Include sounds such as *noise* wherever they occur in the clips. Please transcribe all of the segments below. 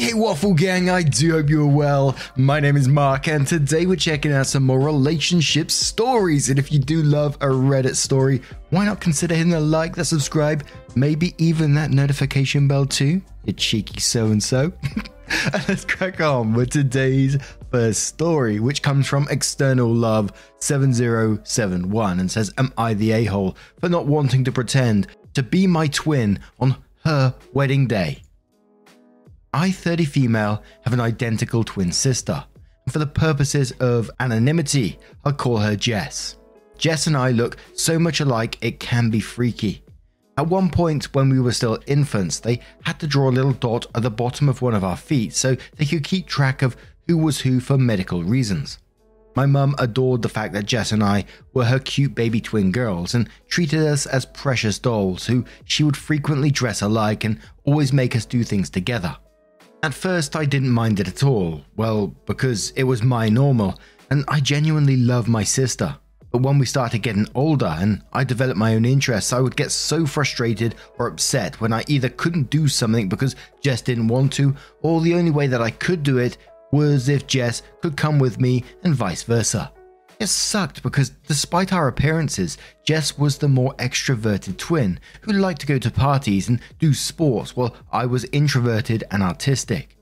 Hey, Waffle Gang, I do hope you're well. My name is Mark, and today we're checking out some more relationship stories. And if you do love a Reddit story, why not consider hitting the like, the subscribe, maybe even that notification bell too? You cheeky so and so. And let's crack on with today's first story, which comes from External Love 7071 and says, Am I the a hole for not wanting to pretend to be my twin on her wedding day? I, 30 female, have an identical twin sister, and for the purposes of anonymity, I'll call her Jess. Jess and I look so much alike it can be freaky. At one point, when we were still infants, they had to draw a little dot at the bottom of one of our feet so they could keep track of who was who for medical reasons. My mum adored the fact that Jess and I were her cute baby twin girls and treated us as precious dolls who she would frequently dress alike and always make us do things together. At first, I didn't mind it at all, well, because it was my normal, and I genuinely love my sister. But when we started getting older and I developed my own interests, I would get so frustrated or upset when I either couldn't do something because Jess didn't want to, or the only way that I could do it was if Jess could come with me and vice versa. It sucked because despite our appearances, Jess was the more extroverted twin who liked to go to parties and do sports while I was introverted and artistic.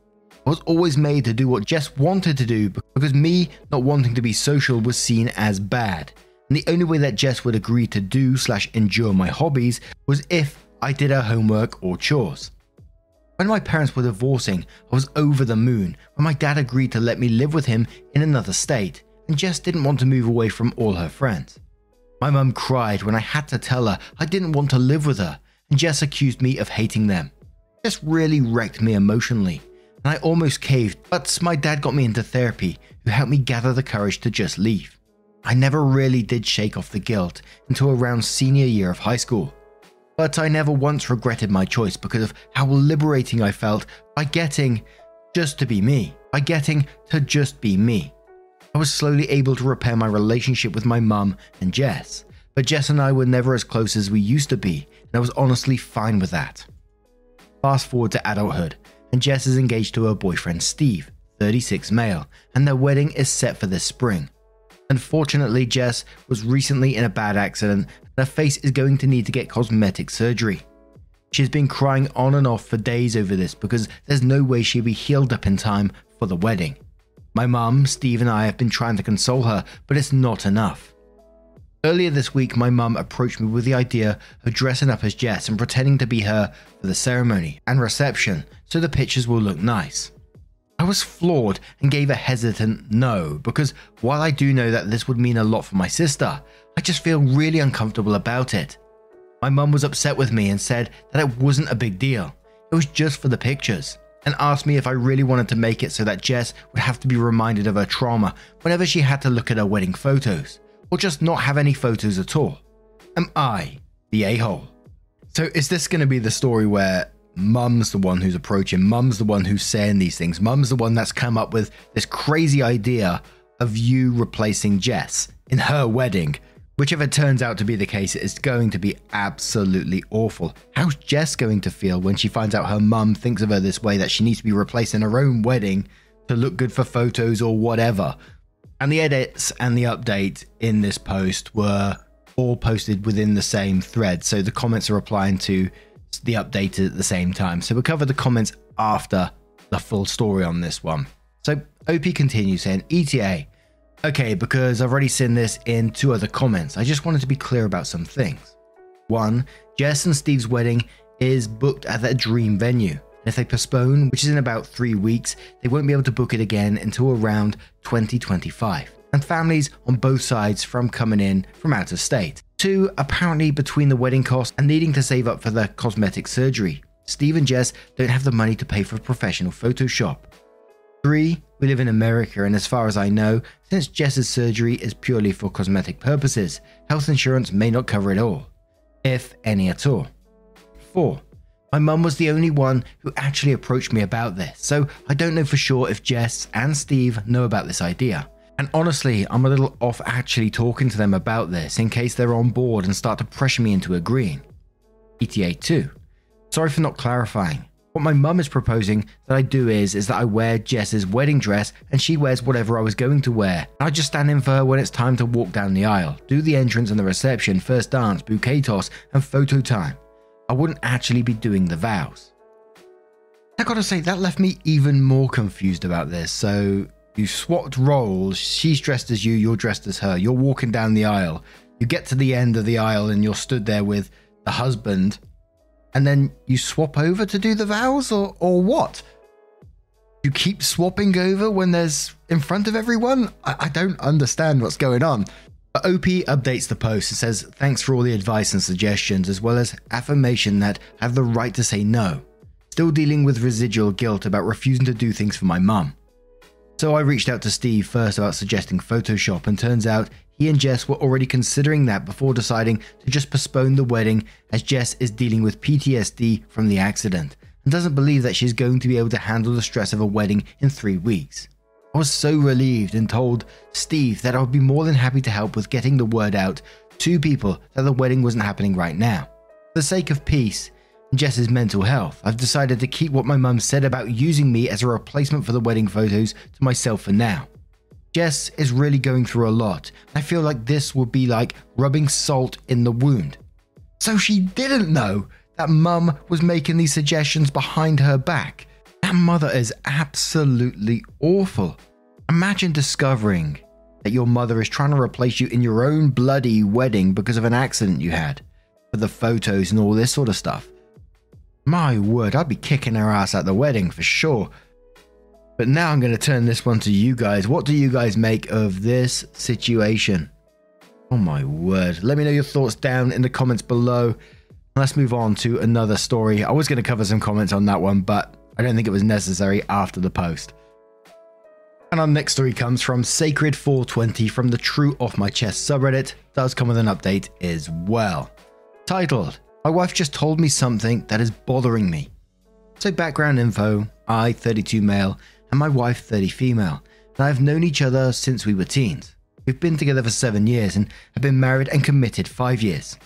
I was always made to do what Jess wanted to do because me not wanting to be social was seen as bad. And the only way that Jess would agree to do slash endure my hobbies was if I did her homework or chores. When my parents were divorcing, I was over the moon when my dad agreed to let me live with him in another state and Jess didn't want to move away from all her friends. My mum cried when I had to tell her I didn't want to live with her, and Jess accused me of hating them. This really wrecked me emotionally, and I almost caved, but my dad got me into therapy, who helped me gather the courage to just leave. I never really did shake off the guilt until around senior year of high school. But I never once regretted my choice because of how liberating I felt by getting just to be me, by getting to just be me. I was slowly able to repair my relationship with my mum and Jess, but Jess and I were never as close as we used to be, and I was honestly fine with that. Fast forward to adulthood, and Jess is engaged to her boyfriend Steve, 36 male, and their wedding is set for this spring. Unfortunately, Jess was recently in a bad accident, and her face is going to need to get cosmetic surgery. She has been crying on and off for days over this because there's no way she'll be healed up in time for the wedding. My mum, Steve, and I have been trying to console her, but it's not enough. Earlier this week, my mum approached me with the idea of dressing up as Jess and pretending to be her for the ceremony and reception so the pictures will look nice. I was floored and gave a hesitant no because while I do know that this would mean a lot for my sister, I just feel really uncomfortable about it. My mum was upset with me and said that it wasn't a big deal, it was just for the pictures and asked me if I really wanted to make it so that Jess would have to be reminded of her trauma whenever she had to look at her wedding photos, or just not have any photos at all. Am I the a hole? So, is this going to be the story where mum's the one who's approaching, mum's the one who's saying these things, mum's the one that's come up with this crazy idea of you replacing Jess in her wedding which, if it turns out to be the case, it's going to be absolutely awful. How's Jess going to feel when she finds out her mum thinks of her this way that she needs to be replacing her own wedding to look good for photos or whatever? And the edits and the update in this post were all posted within the same thread. So the comments are replying to the update at the same time. So we'll cover the comments after the full story on this one. So OP continues saying, ETA, Okay, because I've already seen this in two other comments, I just wanted to be clear about some things. One, Jess and Steve's wedding is booked at their dream venue. And if they postpone, which is in about three weeks, they won't be able to book it again until around 2025. And families on both sides from coming in from out of state. Two, apparently between the wedding costs and needing to save up for the cosmetic surgery, Steve and Jess don't have the money to pay for professional Photoshop. Three, we live in America, and as far as I know, since Jess's surgery is purely for cosmetic purposes, health insurance may not cover it all, if any at all. Four, my mum was the only one who actually approached me about this, so I don't know for sure if Jess and Steve know about this idea. And honestly, I'm a little off actually talking to them about this in case they're on board and start to pressure me into agreeing. ETA 2. Sorry for not clarifying. What my mum is proposing that I do is is that I wear Jess's wedding dress and she wears whatever I was going to wear. I just stand in for her when it's time to walk down the aisle, do the entrance and the reception, first dance, bouquet toss, and photo time. I wouldn't actually be doing the vows. I gotta say, that left me even more confused about this. So, you swapped roles. She's dressed as you, you're dressed as her. You're walking down the aisle. You get to the end of the aisle and you're stood there with the husband. And then you swap over to do the vows, or, or what? You keep swapping over when there's in front of everyone? I, I don't understand what's going on. But OP updates the post and says, Thanks for all the advice and suggestions, as well as affirmation that have the right to say no. Still dealing with residual guilt about refusing to do things for my mum. So I reached out to Steve first about suggesting Photoshop, and turns out he and Jess were already considering that before deciding to just postpone the wedding as Jess is dealing with PTSD from the accident and doesn't believe that she's going to be able to handle the stress of a wedding in three weeks. I was so relieved and told Steve that I would be more than happy to help with getting the word out to people that the wedding wasn't happening right now. For the sake of peace, Jess's mental health, I've decided to keep what my mum said about using me as a replacement for the wedding photos to myself for now. Jess is really going through a lot. I feel like this would be like rubbing salt in the wound. So she didn't know that mum was making these suggestions behind her back. That mother is absolutely awful. Imagine discovering that your mother is trying to replace you in your own bloody wedding because of an accident you had, for the photos and all this sort of stuff. My word, I'd be kicking her ass at the wedding for sure. But now I'm going to turn this one to you guys. What do you guys make of this situation? Oh my word. Let me know your thoughts down in the comments below. Let's move on to another story. I was going to cover some comments on that one, but I don't think it was necessary after the post. And our next story comes from Sacred420 from the True Off My Chest subreddit. Does come with an update as well. Titled my wife just told me something that is bothering me. So, background info I, 32 male, and my wife, 30 female, and I have known each other since we were teens. We've been together for seven years and have been married and committed five years.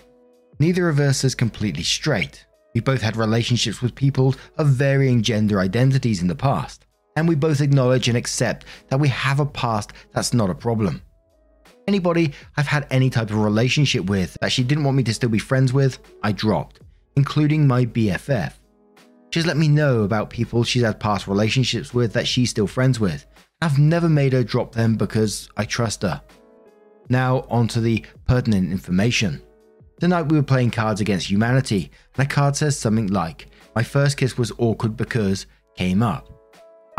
Neither of us is completely straight. We both had relationships with people of varying gender identities in the past, and we both acknowledge and accept that we have a past that's not a problem. Anybody I've had any type of relationship with that she didn't want me to still be friends with, I dropped, including my BFF. She's let me know about people she's had past relationships with that she's still friends with. I've never made her drop them because I trust her. Now, onto the pertinent information. Tonight we were playing Cards Against Humanity, and a card says something like, My first kiss was awkward because came up.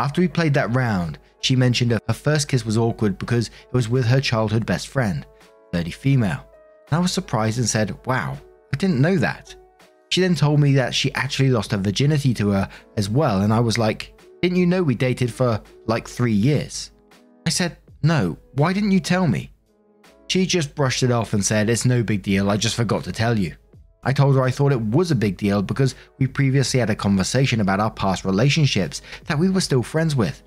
After we played that round, she mentioned her first kiss was awkward because it was with her childhood best friend, 30 female. And I was surprised and said, Wow, I didn't know that. She then told me that she actually lost her virginity to her as well, and I was like, Didn't you know we dated for like three years? I said, No, why didn't you tell me? She just brushed it off and said, It's no big deal, I just forgot to tell you. I told her I thought it was a big deal because we previously had a conversation about our past relationships that we were still friends with.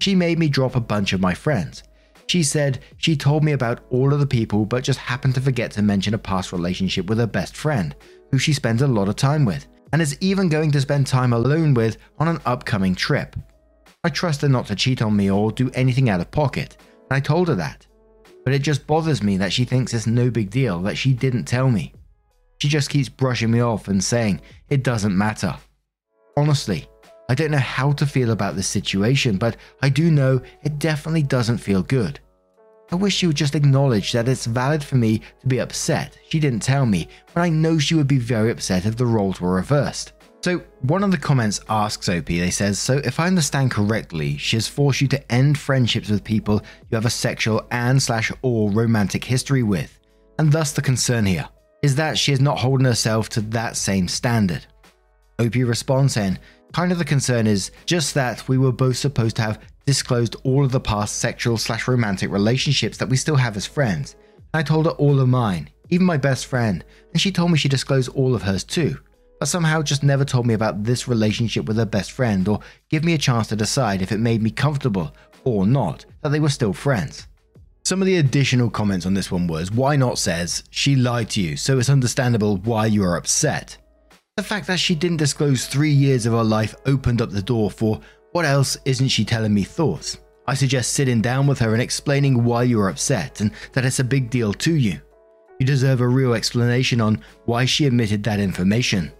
She made me drop a bunch of my friends. She said she told me about all of the people but just happened to forget to mention a past relationship with her best friend, who she spends a lot of time with, and is even going to spend time alone with on an upcoming trip. I trust her not to cheat on me or do anything out of pocket, and I told her that. But it just bothers me that she thinks it's no big deal that she didn't tell me. She just keeps brushing me off and saying it doesn't matter. Honestly, I don't know how to feel about this situation, but I do know it definitely doesn't feel good. I wish she would just acknowledge that it's valid for me to be upset. She didn't tell me, but I know she would be very upset if the roles were reversed. So, one of the comments asks OP, they says, So if I understand correctly, she has forced you to end friendships with people you have a sexual and slash or romantic history with, And thus the concern here is that she is not holding herself to that same standard. OP responds saying, kind of the concern is just that we were both supposed to have disclosed all of the past sexual slash romantic relationships that we still have as friends. I told her all of mine, even my best friend, and she told me she disclosed all of hers too, but somehow just never told me about this relationship with her best friend or give me a chance to decide if it made me comfortable or not that they were still friends. Some of the additional comments on this one was why not says she lied to you, so it's understandable why you are upset. The fact that she didn't disclose three years of her life opened up the door for what else isn't she telling me thoughts? I suggest sitting down with her and explaining why you are upset and that it's a big deal to you. You deserve a real explanation on why she admitted that information.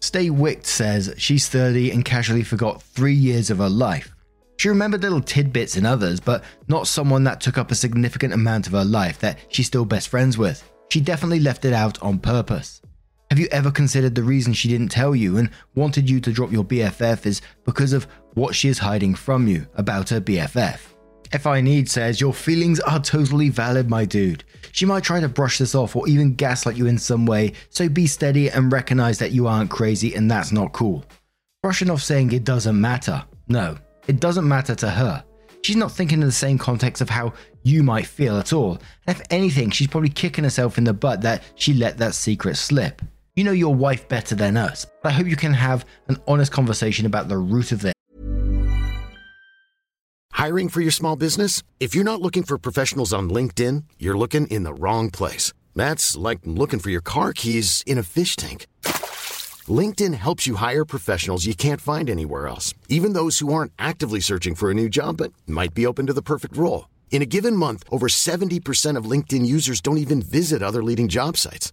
Stay Wicked says she's 30 and casually forgot three years of her life. She remembered little tidbits in others, but not someone that took up a significant amount of her life that she's still best friends with. She definitely left it out on purpose. Have you ever considered the reason she didn't tell you and wanted you to drop your BFF is because of what she is hiding from you about her BFF? FI Need says, Your feelings are totally valid, my dude. She might try to brush this off or even gaslight you in some way, so be steady and recognize that you aren't crazy and that's not cool. Brushing off saying it doesn't matter. No, it doesn't matter to her. She's not thinking in the same context of how you might feel at all. And if anything, she's probably kicking herself in the butt that she let that secret slip. You know your wife better than us. I hope you can have an honest conversation about the root of this. Hiring for your small business? If you're not looking for professionals on LinkedIn, you're looking in the wrong place. That's like looking for your car keys in a fish tank. LinkedIn helps you hire professionals you can't find anywhere else, even those who aren't actively searching for a new job but might be open to the perfect role. In a given month, over 70% of LinkedIn users don't even visit other leading job sites.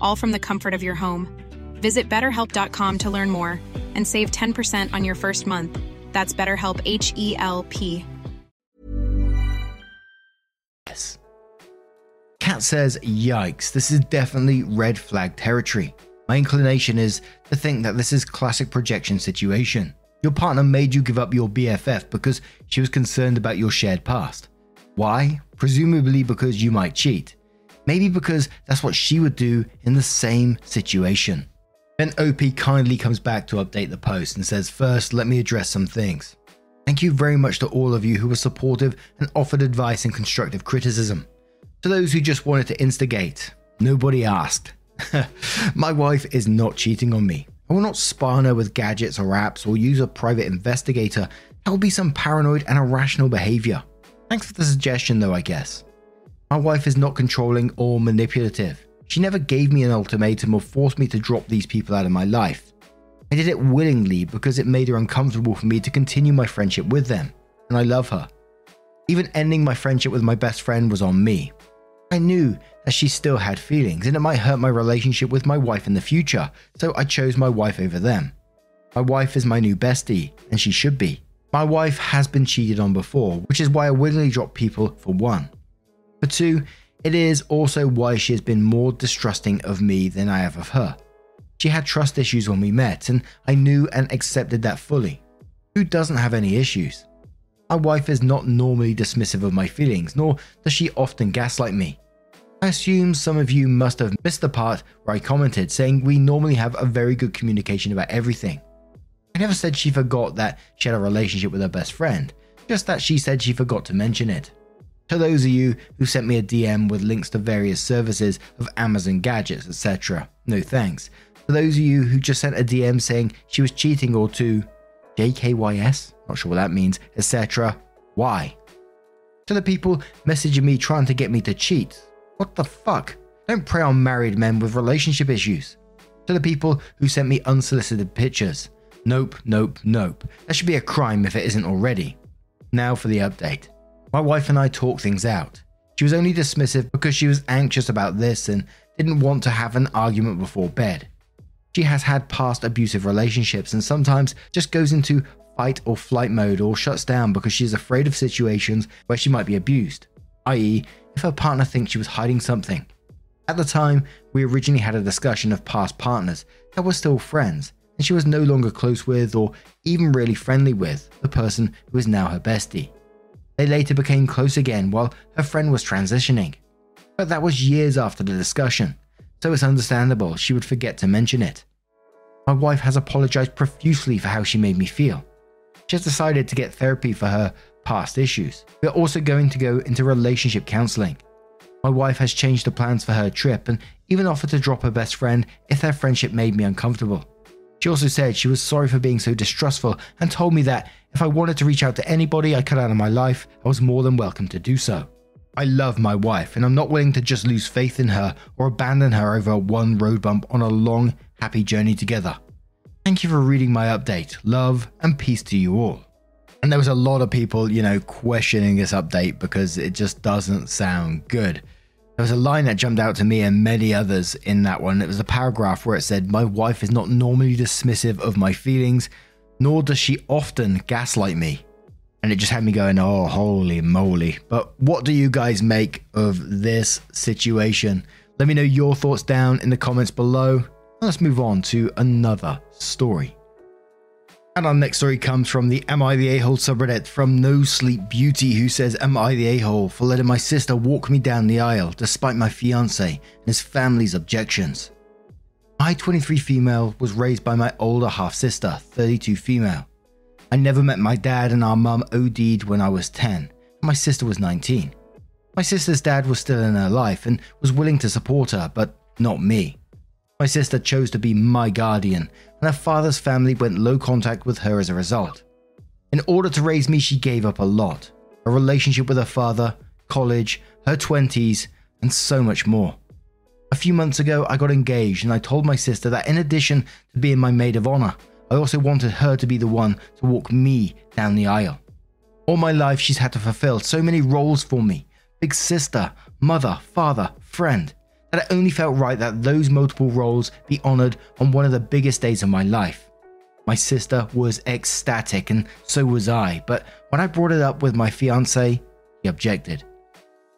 all from the comfort of your home. Visit betterhelp.com to learn more and save 10% on your first month. That's BetterHelp H E L P. Yes. Kat says, Yikes, this is definitely red flag territory. My inclination is to think that this is classic projection situation. Your partner made you give up your BFF because she was concerned about your shared past. Why? Presumably because you might cheat. Maybe because that's what she would do in the same situation. Then OP kindly comes back to update the post and says, First, let me address some things. Thank you very much to all of you who were supportive and offered advice and constructive criticism. To those who just wanted to instigate, nobody asked. *laughs* My wife is not cheating on me. I will not spy on her with gadgets or apps or use a private investigator. That would be some paranoid and irrational behavior. Thanks for the suggestion, though, I guess. My wife is not controlling or manipulative. She never gave me an ultimatum or forced me to drop these people out of my life. I did it willingly because it made her uncomfortable for me to continue my friendship with them, and I love her. Even ending my friendship with my best friend was on me. I knew that she still had feelings and it might hurt my relationship with my wife in the future, so I chose my wife over them. My wife is my new bestie, and she should be. My wife has been cheated on before, which is why I willingly drop people for one. Two, it is also why she has been more distrusting of me than I have of her. She had trust issues when we met, and I knew and accepted that fully. Who doesn't have any issues? My wife is not normally dismissive of my feelings, nor does she often gaslight me. I assume some of you must have missed the part where I commented saying we normally have a very good communication about everything. I never said she forgot that she had a relationship with her best friend, just that she said she forgot to mention it. To those of you who sent me a DM with links to various services of Amazon gadgets, etc., no thanks. To those of you who just sent a DM saying she was cheating or to JKYS, not sure what that means, etc., why? To the people messaging me trying to get me to cheat, what the fuck? Don't prey on married men with relationship issues. To the people who sent me unsolicited pictures, nope, nope, nope. That should be a crime if it isn't already. Now for the update. My wife and I talk things out. She was only dismissive because she was anxious about this and didn't want to have an argument before bed. She has had past abusive relationships and sometimes just goes into fight or flight mode or shuts down because she is afraid of situations where she might be abused, i.e., if her partner thinks she was hiding something. At the time, we originally had a discussion of past partners that were still friends, and she was no longer close with or even really friendly with the person who is now her bestie. They later became close again while her friend was transitioning. But that was years after the discussion, so it's understandable she would forget to mention it. My wife has apologized profusely for how she made me feel. She has decided to get therapy for her past issues. We're also going to go into relationship counseling. My wife has changed the plans for her trip and even offered to drop her best friend if their friendship made me uncomfortable. She also said she was sorry for being so distrustful and told me that if I wanted to reach out to anybody I cut out of my life, I was more than welcome to do so. I love my wife and I'm not willing to just lose faith in her or abandon her over one road bump on a long, happy journey together. Thank you for reading my update. Love and peace to you all. And there was a lot of people, you know, questioning this update because it just doesn't sound good. There was a line that jumped out to me and many others in that one. It was a paragraph where it said, My wife is not normally dismissive of my feelings, nor does she often gaslight me. And it just had me going, Oh, holy moly. But what do you guys make of this situation? Let me know your thoughts down in the comments below. Let's move on to another story. And our next story comes from the Am I the A-hole subreddit from No Sleep Beauty, who says, Am I the a-hole for letting my sister walk me down the aisle despite my fiance and his family's objections? I, 23 female, was raised by my older half sister, 32 female. I never met my dad, and our mum OD'd when I was 10, and my sister was 19. My sister's dad was still in her life and was willing to support her, but not me. My sister chose to be my guardian, and her father's family went low contact with her as a result. In order to raise me, she gave up a lot a relationship with her father, college, her 20s, and so much more. A few months ago, I got engaged, and I told my sister that in addition to being my maid of honor, I also wanted her to be the one to walk me down the aisle. All my life, she's had to fulfill so many roles for me big sister, mother, father, friend that it only felt right that those multiple roles be honored on one of the biggest days of my life. My sister was ecstatic, and so was I, but when I brought it up with my fiance, he objected.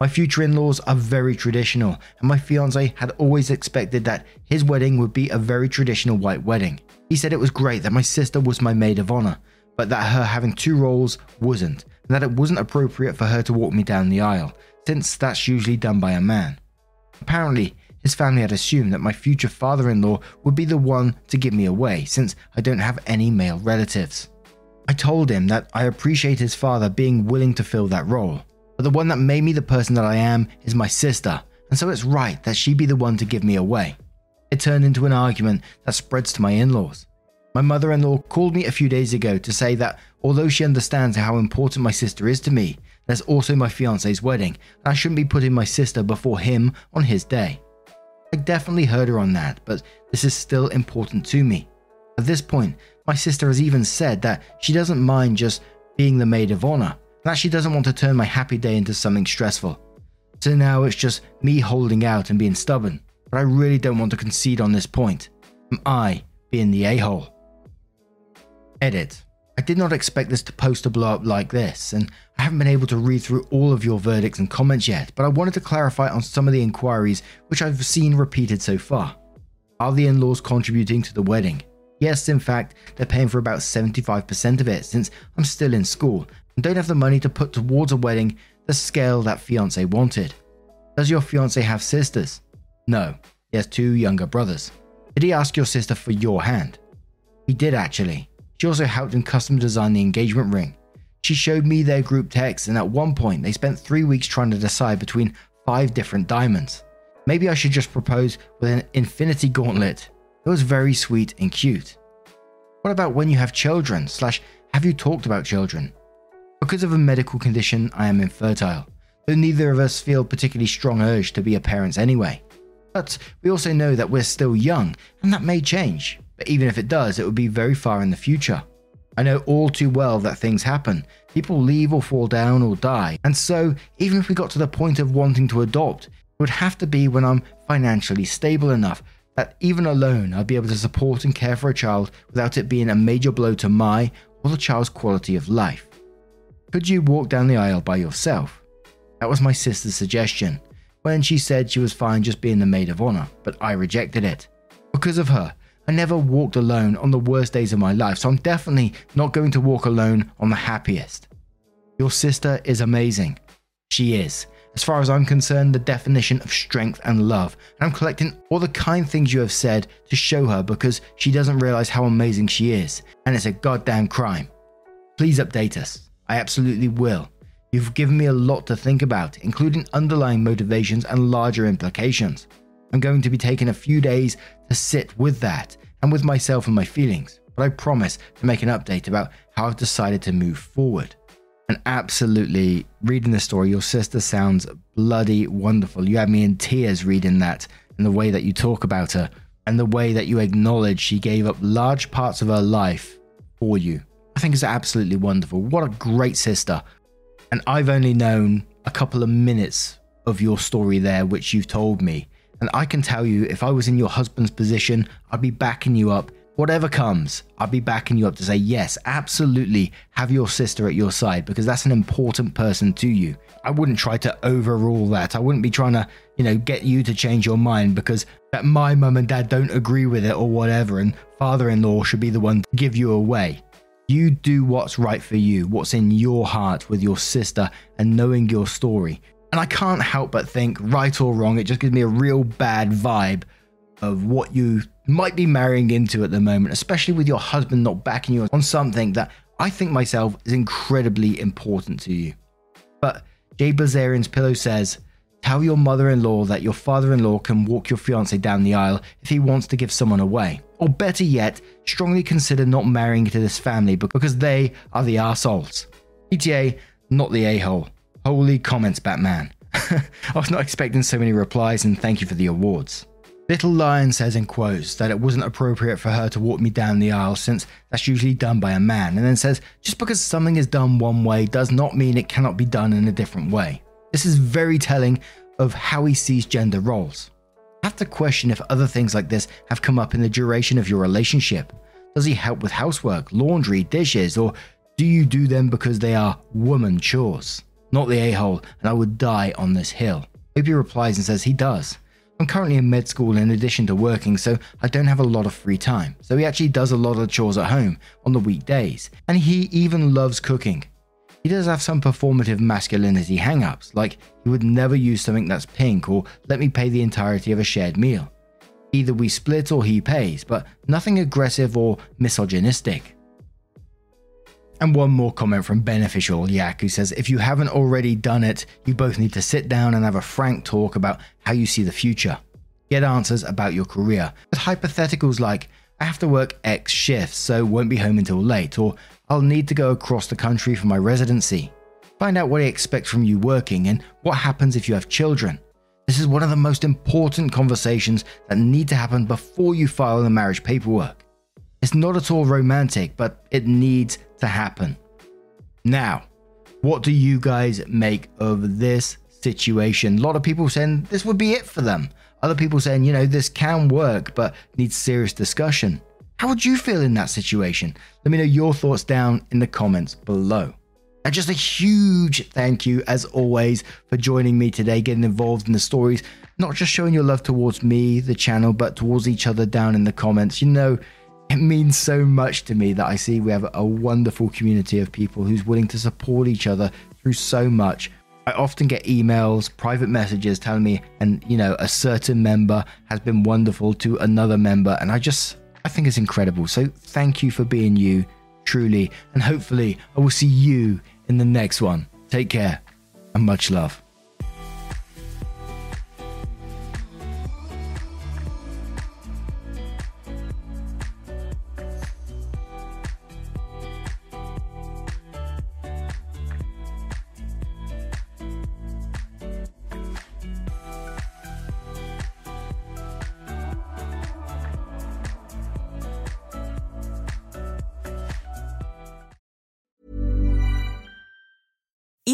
My future in laws are very traditional, and my fiance had always expected that his wedding would be a very traditional white wedding. He said it was great that my sister was my maid of honor, but that her having two roles wasn't, and that it wasn't appropriate for her to walk me down the aisle, since that's usually done by a man. Apparently, his family had assumed that my future father in law would be the one to give me away, since I don't have any male relatives. I told him that I appreciate his father being willing to fill that role, but the one that made me the person that I am is my sister, and so it's right that she be the one to give me away. It turned into an argument that spreads to my in laws. My mother in law called me a few days ago to say that although she understands how important my sister is to me, there's also my fiance's wedding, and I shouldn't be putting my sister before him on his day. I definitely heard her on that, but this is still important to me. At this point, my sister has even said that she doesn't mind just being the maid of honor, that she doesn't want to turn my happy day into something stressful. So now it's just me holding out and being stubborn, but I really don't want to concede on this point. Am I being the a hole? Edit. I did not expect this to post to blow up like this, and I haven't been able to read through all of your verdicts and comments yet, but I wanted to clarify on some of the inquiries which I've seen repeated so far. Are the in laws contributing to the wedding? Yes, in fact, they're paying for about 75% of it since I'm still in school and don't have the money to put towards a wedding the scale that fiance wanted. Does your fiance have sisters? No, he has two younger brothers. Did he ask your sister for your hand? He did actually. She also helped him custom design the engagement ring. She showed me their group text, and at one point, they spent three weeks trying to decide between five different diamonds. Maybe I should just propose with an infinity gauntlet. It was very sweet and cute. What about when you have children? Slash, have you talked about children? Because of a medical condition, I am infertile, though neither of us feel particularly strong urge to be a parents anyway. But we also know that we're still young, and that may change but even if it does, it would be very far in the future. I know all too well that things happen. People leave or fall down or die. And so, even if we got to the point of wanting to adopt, it would have to be when I'm financially stable enough that even alone I'd be able to support and care for a child without it being a major blow to my or the child's quality of life. Could you walk down the aisle by yourself? That was my sister's suggestion, when she said she was fine just being the maid of honor, but I rejected it. Because of her, I never walked alone on the worst days of my life, so I'm definitely not going to walk alone on the happiest. Your sister is amazing. She is. As far as I'm concerned, the definition of strength and love. And I'm collecting all the kind things you have said to show her because she doesn't realize how amazing she is. And it's a goddamn crime. Please update us. I absolutely will. You've given me a lot to think about, including underlying motivations and larger implications. I'm going to be taking a few days to sit with that and with myself and my feelings, but I promise to make an update about how I've decided to move forward. And absolutely, reading the story, your sister sounds bloody wonderful. You had me in tears reading that and the way that you talk about her and the way that you acknowledge she gave up large parts of her life for you. I think is absolutely wonderful. What a great sister. And I've only known a couple of minutes of your story there, which you've told me. And I can tell you, if I was in your husband's position, I'd be backing you up. Whatever comes, I'd be backing you up to say, yes, absolutely have your sister at your side because that's an important person to you. I wouldn't try to overrule that. I wouldn't be trying to, you know, get you to change your mind because that my mum and dad don't agree with it or whatever, and father in law should be the one to give you away. You do what's right for you, what's in your heart with your sister, and knowing your story. And I can't help but think, right or wrong, it just gives me a real bad vibe of what you might be marrying into at the moment, especially with your husband not backing you on something that I think myself is incredibly important to you. But Jay Bazarian's pillow says, Tell your mother in law that your father in law can walk your fiance down the aisle if he wants to give someone away. Or better yet, strongly consider not marrying into this family because they are the assholes. PTA, not the a hole. Holy comments, Batman. *laughs* I was not expecting so many replies, and thank you for the awards. Little Lion says in quotes that it wasn't appropriate for her to walk me down the aisle since that's usually done by a man, and then says just because something is done one way does not mean it cannot be done in a different way. This is very telling of how he sees gender roles. I have to question if other things like this have come up in the duration of your relationship. Does he help with housework, laundry, dishes, or do you do them because they are woman chores? Not the a hole, and I would die on this hill. Opie replies and says he does. I'm currently in med school in addition to working, so I don't have a lot of free time. So he actually does a lot of chores at home on the weekdays, and he even loves cooking. He does have some performative masculinity hang ups, like he would never use something that's pink or let me pay the entirety of a shared meal. Either we split or he pays, but nothing aggressive or misogynistic. And one more comment from Beneficial Yak, who says, If you haven't already done it, you both need to sit down and have a frank talk about how you see the future. Get answers about your career. With hypotheticals like, I have to work X shifts, so won't be home until late, or I'll need to go across the country for my residency. Find out what he expects from you working and what happens if you have children. This is one of the most important conversations that need to happen before you file the marriage paperwork. It's not at all romantic, but it needs to happen. Now, what do you guys make of this situation? A lot of people saying this would be it for them. Other people saying, you know, this can work, but needs serious discussion. How would you feel in that situation? Let me know your thoughts down in the comments below. And just a huge thank you, as always, for joining me today, getting involved in the stories, not just showing your love towards me, the channel, but towards each other down in the comments. You know, it means so much to me that I see we have a wonderful community of people who's willing to support each other through so much. I often get emails, private messages telling me, and you know, a certain member has been wonderful to another member, and I just, I think it's incredible. So thank you for being you, truly, and hopefully I will see you in the next one. Take care and much love.